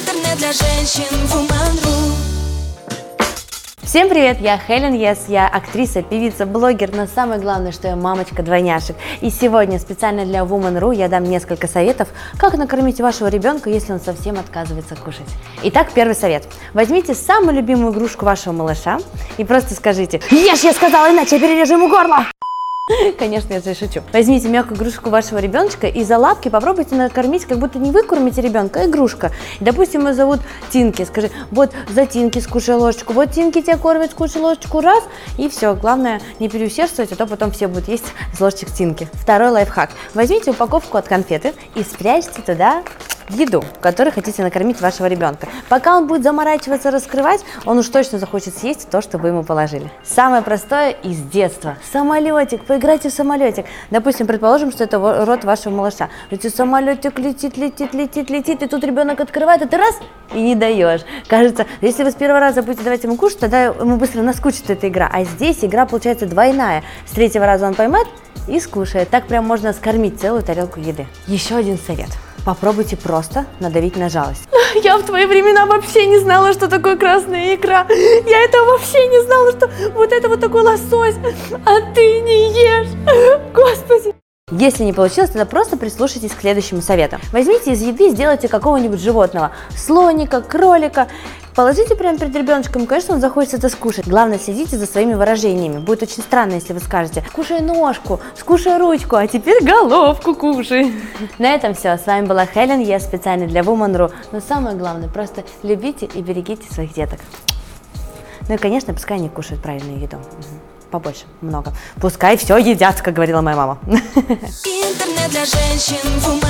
Интернет для женщин Woman.ru Всем привет, я Хелен Ес, я актриса, певица, блогер, но самое главное, что я мамочка двойняшек. И сегодня специально для Woman.ru я дам несколько советов, как накормить вашего ребенка, если он совсем отказывается кушать. Итак, первый совет. Возьмите самую любимую игрушку вашего малыша и просто скажите «Ешь, я сказала, иначе я перережу ему горло!» Конечно, я же шучу. Возьмите мягкую игрушку вашего ребеночка и за лапки попробуйте накормить, как будто не вы кормите ребенка, а игрушка. Допустим, его зовут Тинки. Скажи, вот за Тинки скушай ложечку, вот Тинки тебя кормит, скушай ложечку раз, и все. Главное не переусердствовать, а то потом все будут есть с ложечек Тинки. Второй лайфхак. Возьмите упаковку от конфеты и спрячьте туда еду, которой хотите накормить вашего ребенка. Пока он будет заморачиваться, раскрывать, он уж точно захочет съесть то, что вы ему положили. Самое простое из детства. Самолетик, поиграйте в самолетик. Допустим, предположим, что это рот вашего малыша. Эти самолетик летит, летит, летит, летит, и тут ребенок открывает, а ты раз и не даешь. Кажется, если вы с первого раза будете давать ему кушать, тогда ему быстро наскучит эта игра. А здесь игра получается двойная. С третьего раза он поймает и скушает. Так прям можно скормить целую тарелку еды. Еще один совет. Попробуйте просто надавить на жалость. Я в твои времена вообще не знала, что такое красная икра. Я этого вообще не знала, что вот это вот такой лосось, а ты не ешь. Господи. Если не получилось, тогда просто прислушайтесь к следующему совету. Возьмите из еды сделайте какого-нибудь животного. Слоника, кролика. Положите прямо перед ребеночком, конечно, он захочет это скушать. Главное, следите за своими выражениями. Будет очень странно, если вы скажете «Кушай ножку», «Скушай ручку», а теперь головку кушай. На этом все. С вами была Хелен, я специально для Woman.ru. Но самое главное, просто любите и берегите своих деток. Ну и, конечно, пускай они кушают правильную еду. Побольше, много. Пускай все едят, как говорила моя мама. Интернет для женщин